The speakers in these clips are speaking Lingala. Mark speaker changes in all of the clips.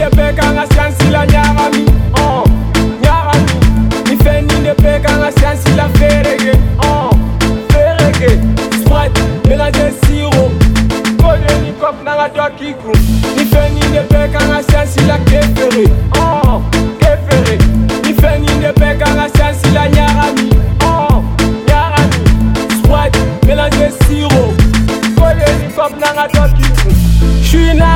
Speaker 1: de pe kanga siansi la nyagami oh nyagami ni feni de pe kanga siansi la ferege oh ferege sprite mélange siro kode ni kop nanga to kikru ni feni de pe kanga siansi la kefere oh kefere ni feni de pe kanga siansi la nyagami oh nyagami sprite mélange siro kode ni kop nanga to kikru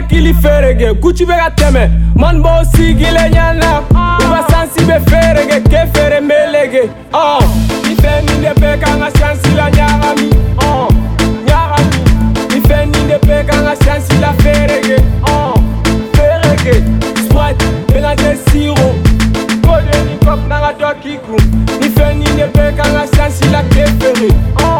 Speaker 1: hakili ferege kuci be ka tɛmɛ mani b'o sigile ɲana u ka sansi be ferege ke feere melege ɔ oh, i fɛn nin de be kan ka sansi la ɲagami ɔ oh, ɲagami i fɛn nin de be kan ka sansi la ferege ɔ oh, ferege soit mélange siro ko de ni kɔp na ka dɔ k'i kun i fɛn nin de be kan ka sansi la ke feere ɔ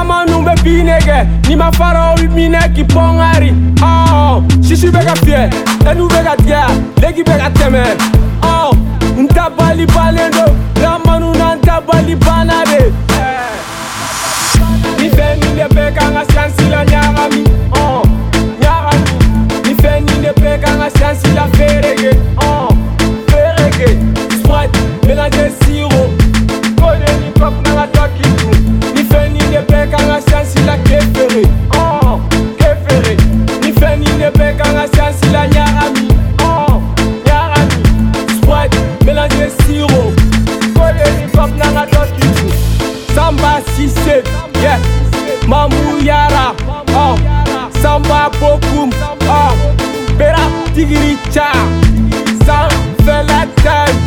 Speaker 1: caman nu bɛ bi nɛgɛ ni ma fara o bi minɛ k'i pɔnkari ɔɔ oh, sisi bɛ ka fiyɛ ɛnu bɛ ka tigɛ leki bɛ ka tɛmɛ ɔɔ oh, n ta bali balen do lamanu na n ta bali banna de Samba Sissé, Mamou Yara, oh. Samba Bokoum, oh.